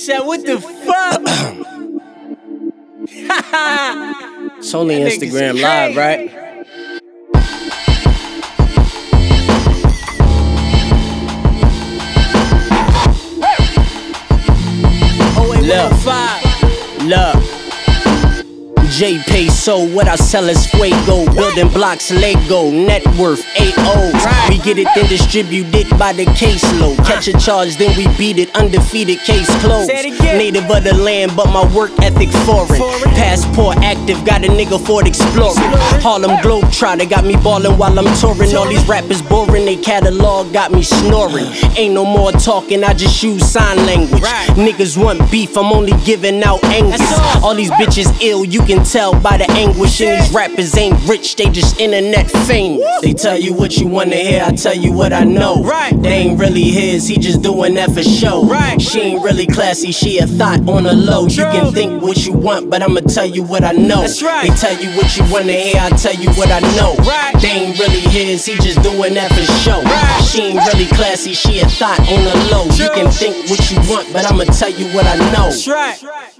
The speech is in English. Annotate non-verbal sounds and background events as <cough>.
Said what the fuck? <coughs> It's only Instagram Live, right? Oh, Look. 105. Look. J Peso, what I sell is fuego. Building blocks, Lego, net worth, AO. Right. We get it, then distribute it by the caseload. Catch a charge, then we beat it, undefeated, case closed. Say it again. Native of the land, but my work ethic foreign. Passport active, got a nigga for it exploring. Harlem Globetrotter got me ballin' while I'm touring. All these rappers boring, they catalog got me snoring. Ain't no more talking, I just use sign language. Niggas want beef, I'm only giving out all. All these bitches ill, you can tell by the anguish. And these rappers ain't rich, they just internet famous. They tell you what you wanna hear, I tell you what I know. Right. They ain't really his, he just doing that for show. Right. She ain't really classy, she a thought on the low. You can think what you want, but I'ma tell you what I know. That's right. They tell you what you wanna hear, I tell you what I know. Right. They ain't really his, he just doing that for show. Right. She ain't really classy, she a thought on the low. You can think what you want, but I'ma tell you what I know. That's right.